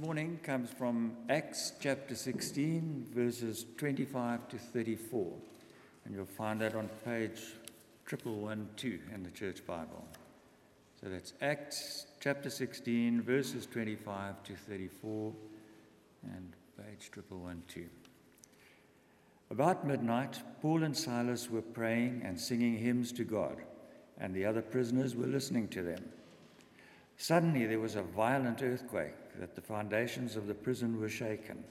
morning comes from Acts chapter 16, verses 25 to 34. And you'll find that on page 1112 in the Church Bible. So that's Acts chapter 16, verses 25 to 34, and page 1112. About midnight, Paul and Silas were praying and singing hymns to God, and the other prisoners were listening to them. Suddenly there was a violent earthquake that the foundations of the prison were shaken.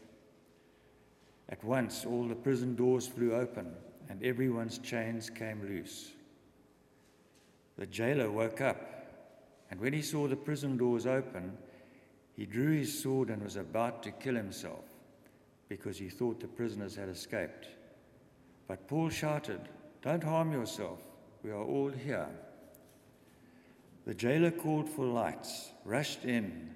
At once all the prison doors flew open and everyone's chains came loose. The jailer woke up, and when he saw the prison doors open, he drew his sword and was about to kill himself because he thought the prisoners had escaped. But Paul shouted, Don't harm yourself, we are all here. The jailer called for lights, rushed in,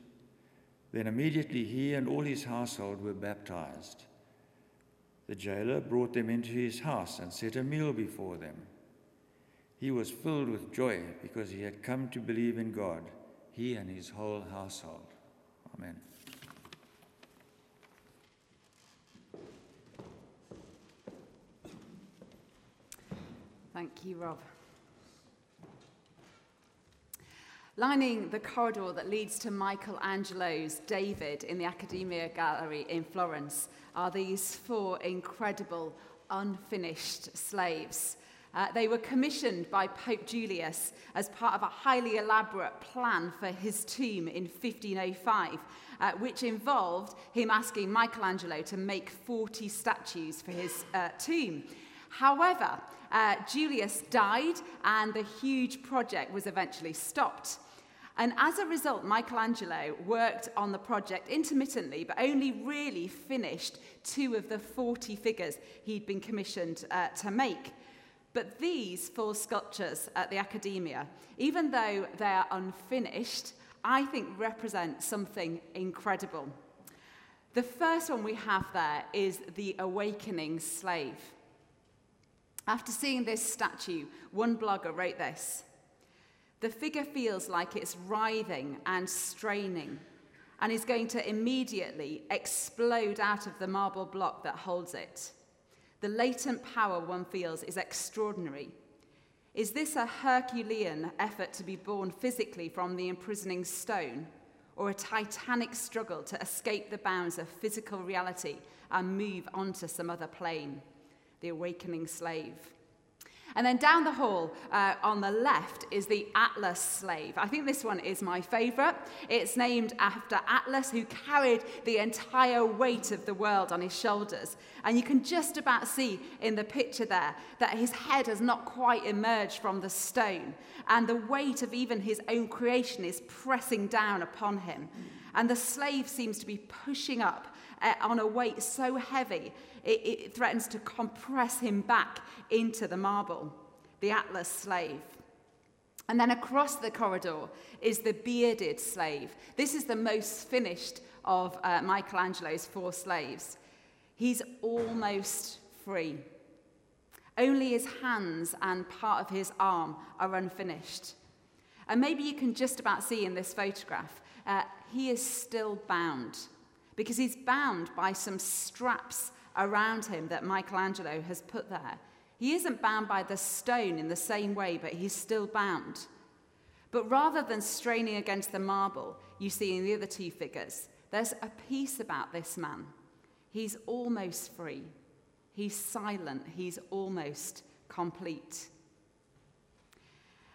Then immediately he and all his household were baptized. The jailer brought them into his house and set a meal before them. He was filled with joy because he had come to believe in God, he and his whole household. Amen. Thank you, Rob. lining the corridor that leads to Michelangelo's David in the Accademia Gallery in Florence are these four incredible unfinished slaves. Uh, they were commissioned by Pope Julius as part of a highly elaborate plan for his tomb in 1505, uh, which involved him asking Michelangelo to make 40 statues for his uh, tomb. However, uh, Julius died and the huge project was eventually stopped. And as a result, Michelangelo worked on the project intermittently, but only really finished two of the 40 figures he'd been commissioned uh, to make. But these four sculptures at the Accademia, even though they are unfinished, I think represent something incredible. The first one we have there is the awakening slave. After seeing this statue, one blogger wrote this The figure feels like it's writhing and straining and is going to immediately explode out of the marble block that holds it. The latent power one feels is extraordinary. Is this a Herculean effort to be born physically from the imprisoning stone, or a titanic struggle to escape the bounds of physical reality and move onto some other plane? The awakening slave. And then down the hall uh, on the left is the Atlas slave. I think this one is my favorite. It's named after Atlas, who carried the entire weight of the world on his shoulders. And you can just about see in the picture there that his head has not quite emerged from the stone. And the weight of even his own creation is pressing down upon him. And the slave seems to be pushing up uh, on a weight so heavy it, it threatens to compress him back into the marble, the Atlas slave. And then across the corridor is the bearded slave. This is the most finished of uh, Michelangelo's four slaves. He's almost free. Only his hands and part of his arm are unfinished. And maybe you can just about see in this photograph, uh, he is still bound because he's bound by some straps around him that Michelangelo has put there. He isn't bound by the stone in the same way, but he's still bound. But rather than straining against the marble you see in the other two figures, there's a peace about this man. He's almost free. He's silent. He's almost complete.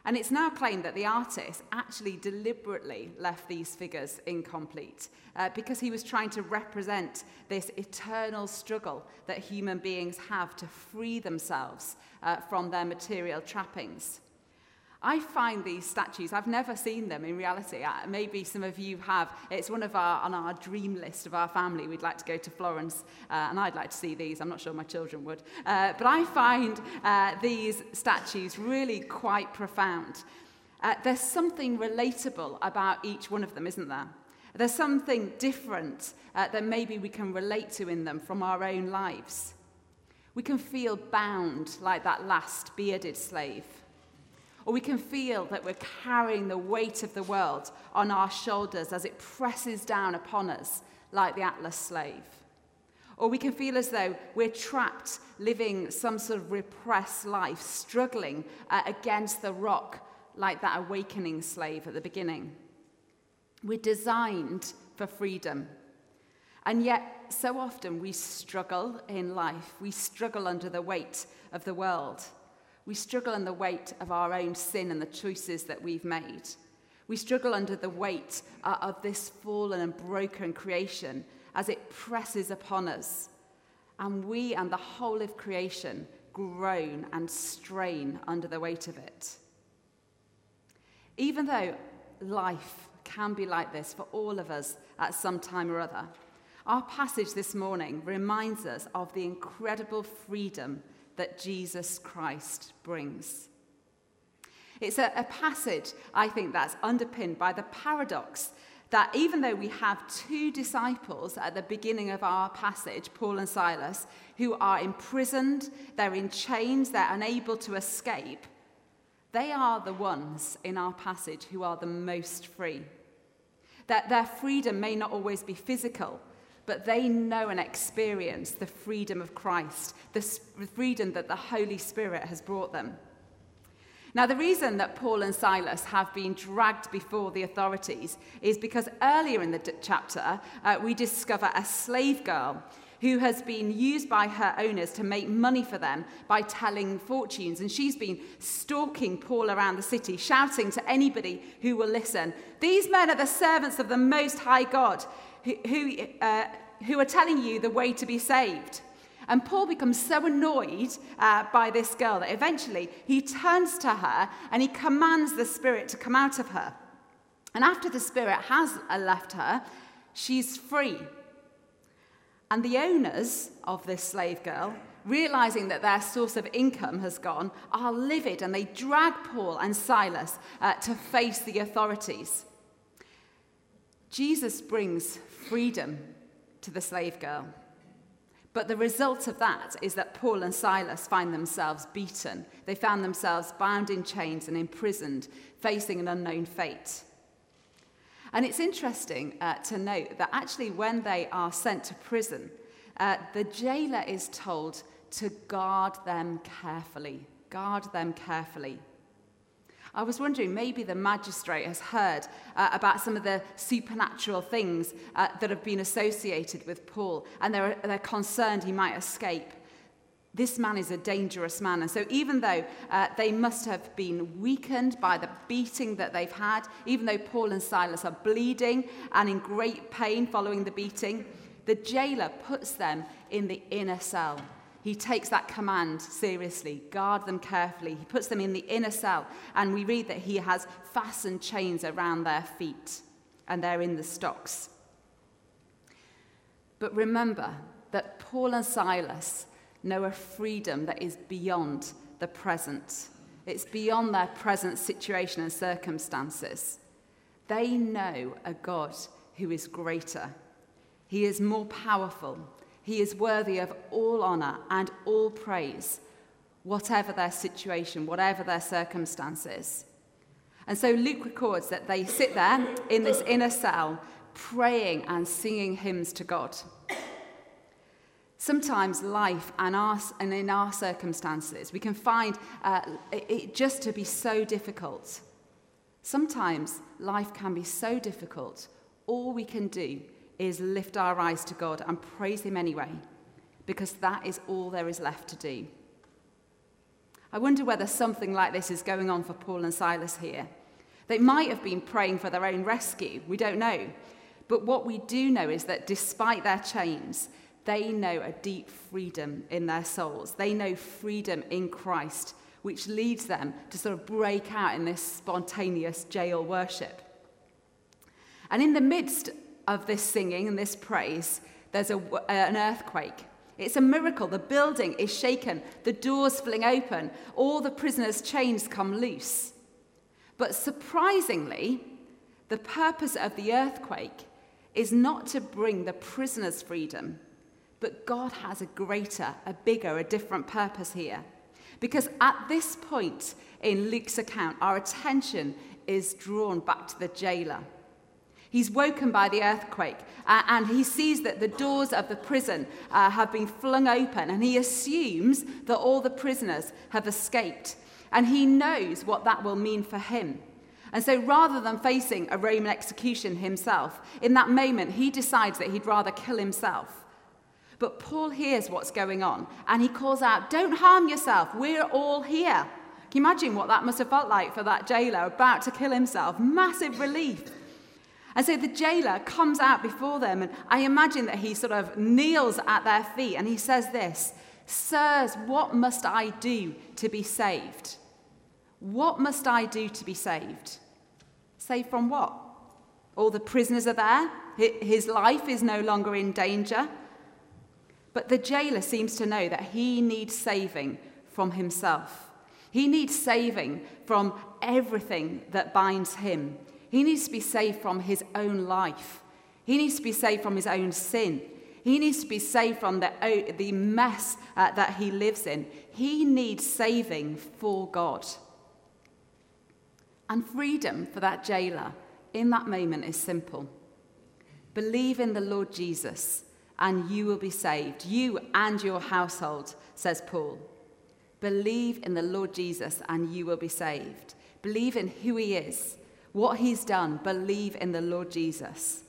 And it's now claimed that the artist actually deliberately left these figures incomplete uh, because he was trying to represent this eternal struggle that human beings have to free themselves uh, from their material trappings. I find these statues, I've never seen them in reality. Uh, maybe some of you have. It's one of our, on our dream list of our family. We'd like to go to Florence, uh, and I'd like to see these. I'm not sure my children would. Uh, but I find uh, these statues really quite profound. Uh, there's something relatable about each one of them, isn't there? There's something different uh, that maybe we can relate to in them from our own lives. We can feel bound like that last bearded slave. Or we can feel that we're carrying the weight of the world on our shoulders as it presses down upon us like the Atlas slave. Or we can feel as though we're trapped living some sort of repressed life, struggling uh, against the rock like that awakening slave at the beginning. We're designed for freedom. And yet, so often we struggle in life. We struggle under the weight of the world. We struggle under the weight of our own sin and the choices that we've made. We struggle under the weight uh, of this fallen and broken creation as it presses upon us. And we and the whole of creation groan and strain under the weight of it. Even though life can be like this for all of us at some time or other, our passage this morning reminds us of the incredible freedom that Jesus Christ brings. It's a, a, passage, I think, that's underpinned by the paradox that even though we have two disciples at the beginning of our passage, Paul and Silas, who are imprisoned, they're in chains, they're unable to escape, they are the ones in our passage who are the most free. That their freedom may not always be physical, but they know and experience the freedom of Christ, the freedom that the Holy Spirit has brought them. Now, the reason that Paul and Silas have been dragged before the authorities is because earlier in the d- chapter, uh, we discover a slave girl who has been used by her owners to make money for them by telling fortunes. And she's been stalking Paul around the city, shouting to anybody who will listen These men are the servants of the Most High God who, uh, who are telling you the way to be saved. And Paul becomes so annoyed uh, by this girl that eventually he turns to her and he commands the spirit to come out of her. And after the spirit has uh, left her, she's free. And the owners of this slave girl, realizing that their source of income has gone, are livid and they drag Paul and Silas uh, to face the authorities. Jesus brings freedom to the slave girl. But the result of that is that Paul and Silas find themselves beaten. They found themselves bound in chains and imprisoned, facing an unknown fate. And it's interesting uh, to note that actually, when they are sent to prison, uh, the jailer is told to guard them carefully. Guard them carefully. I was wondering, maybe the magistrate has heard uh, about some of the supernatural things uh, that have been associated with Paul, and they're, they're concerned he might escape. This man is a dangerous man. And so, even though uh, they must have been weakened by the beating that they've had, even though Paul and Silas are bleeding and in great pain following the beating, the jailer puts them in the inner cell he takes that command seriously. Guard them carefully. He puts them in the inner cell, and we read that he has fastened chains around their feet, and they're in the stocks. But remember that Paul and Silas know a freedom that is beyond the present. It's beyond their present situation and circumstances. They know a God who is greater. He is more powerful. He is worthy of all honour and all praise, whatever their situation, whatever their circumstances. And so Luke records that they sit there in this inner cell, praying and singing hymns to God. Sometimes life and, our, and in our circumstances, we can find uh, it just to be so difficult. Sometimes life can be so difficult, all we can do is lift our eyes to God and praise Him anyway, because that is all there is left to do. I wonder whether something like this is going on for Paul and Silas here. They might have been praying for their own rescue, we don't know. But what we do know is that despite their chains, they know a deep freedom in their souls. They know freedom in Christ, which leads them to sort of break out in this spontaneous jail worship. And in the midst of this singing and this praise, there's a, an earthquake. It's a miracle. The building is shaken, the doors fling open, all the prisoners' chains come loose. But surprisingly, the purpose of the earthquake is not to bring the prisoners freedom, but God has a greater, a bigger, a different purpose here. Because at this point in Luke's account, our attention is drawn back to the jailer. He's woken by the earthquake uh, and he sees that the doors of the prison uh, have been flung open and he assumes that all the prisoners have escaped. And he knows what that will mean for him. And so rather than facing a Roman execution himself, in that moment he decides that he'd rather kill himself. But Paul hears what's going on and he calls out, Don't harm yourself, we're all here. Can you imagine what that must have felt like for that jailer about to kill himself? Massive relief. And so the jailer comes out before them, and I imagine that he sort of kneels at their feet and he says this Sirs, what must I do to be saved? What must I do to be saved? Saved from what? All the prisoners are there. His life is no longer in danger. But the jailer seems to know that he needs saving from himself. He needs saving from everything that binds him. He needs to be saved from his own life. He needs to be saved from his own sin. He needs to be saved from the, the mess uh, that he lives in. He needs saving for God. And freedom for that jailer in that moment is simple believe in the Lord Jesus, and you will be saved, you and your household, says Paul. Believe in the Lord Jesus, and you will be saved. Believe in who he is what he's done, believe in the Lord Jesus.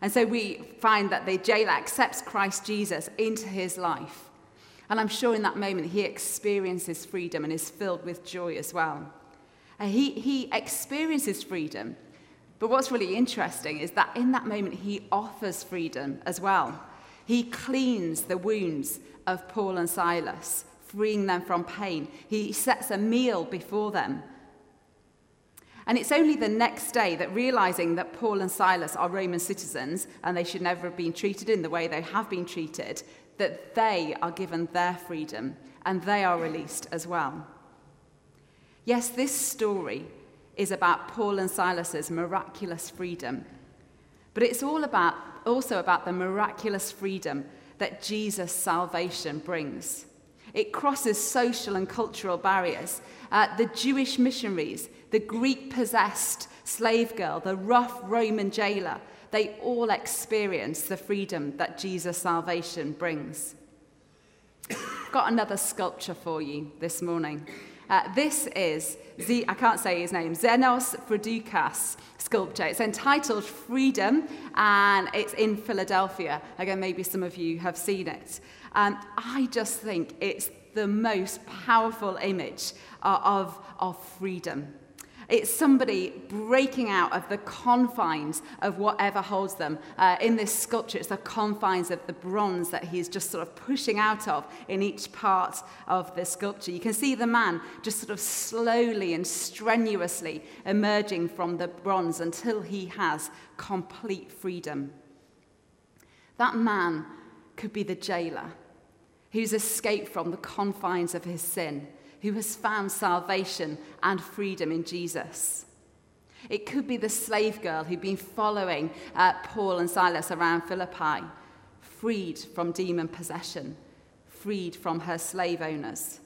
And so we find that the jailer accepts Christ Jesus into his life. And I'm sure in that moment he experiences freedom and is filled with joy as well. And he, he experiences freedom. But what's really interesting is that in that moment he offers freedom as well. He cleans the wounds of Paul and Silas, freeing them from pain. He sets a meal before them and it's only the next day that realizing that Paul and Silas are Roman citizens and they should never have been treated in the way they have been treated, that they are given their freedom and they are released as well. Yes, this story is about Paul and Silas's miraculous freedom, but it's all about also about the miraculous freedom that Jesus' salvation brings. It crosses social and cultural barriers. Uh, the Jewish missionaries the Greek possessed slave girl, the rough Roman jailer, they all experience the freedom that Jesus' salvation brings. Got another sculpture for you this morning. Uh, this is, Z- I can't say his name, Zenos Frudakis sculpture. It's entitled Freedom and it's in Philadelphia. Again, maybe some of you have seen it. And I just think it's the most powerful image uh, of, of freedom. It's somebody breaking out of the confines of whatever holds them. Uh, in this sculpture, it's the confines of the bronze that he's just sort of pushing out of in each part of the sculpture. You can see the man just sort of slowly and strenuously emerging from the bronze until he has complete freedom. That man could be the jailer who's escaped from the confines of his sin who has found salvation and freedom in Jesus. It could be the slave girl who'd been following uh, Paul and Silas around Philippi, freed from demon possession, freed from her slave owners.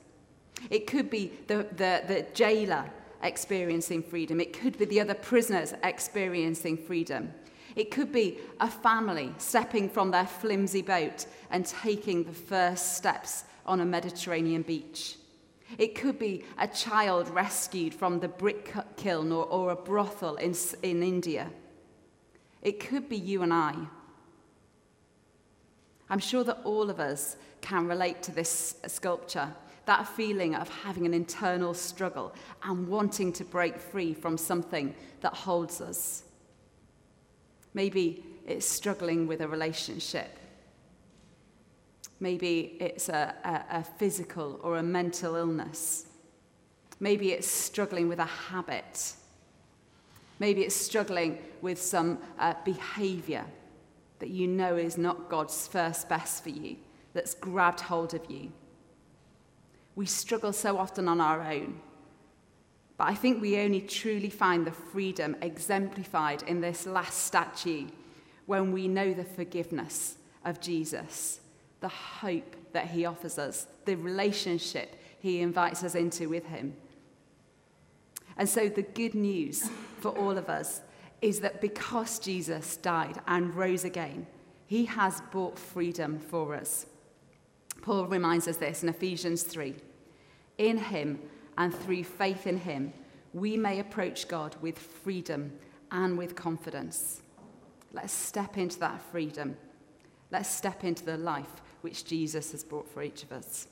It could be the, the, the jailer experiencing freedom. It could be the other prisoners experiencing freedom. It could be a family stepping from their flimsy boat and taking the first steps on a Mediterranean beach. It could be a child rescued from the brick kiln or, or a brothel in, in India. It could be you and I. I'm sure that all of us can relate to this sculpture that feeling of having an internal struggle and wanting to break free from something that holds us. Maybe it's struggling with a relationship. Maybe it's a, a, a physical or a mental illness. Maybe it's struggling with a habit. Maybe it's struggling with some uh, behavior that you know is not God's first best for you, that's grabbed hold of you. We struggle so often on our own. But I think we only truly find the freedom exemplified in this last statue when we know the forgiveness of Jesus, the hope that he offers us, the relationship he invites us into with him. And so, the good news for all of us is that because Jesus died and rose again, he has bought freedom for us. Paul reminds us this in Ephesians 3. In him and through faith in him, we may approach God with freedom and with confidence. Let's step into that freedom. Let's step into the life which Jesus has brought for each of us.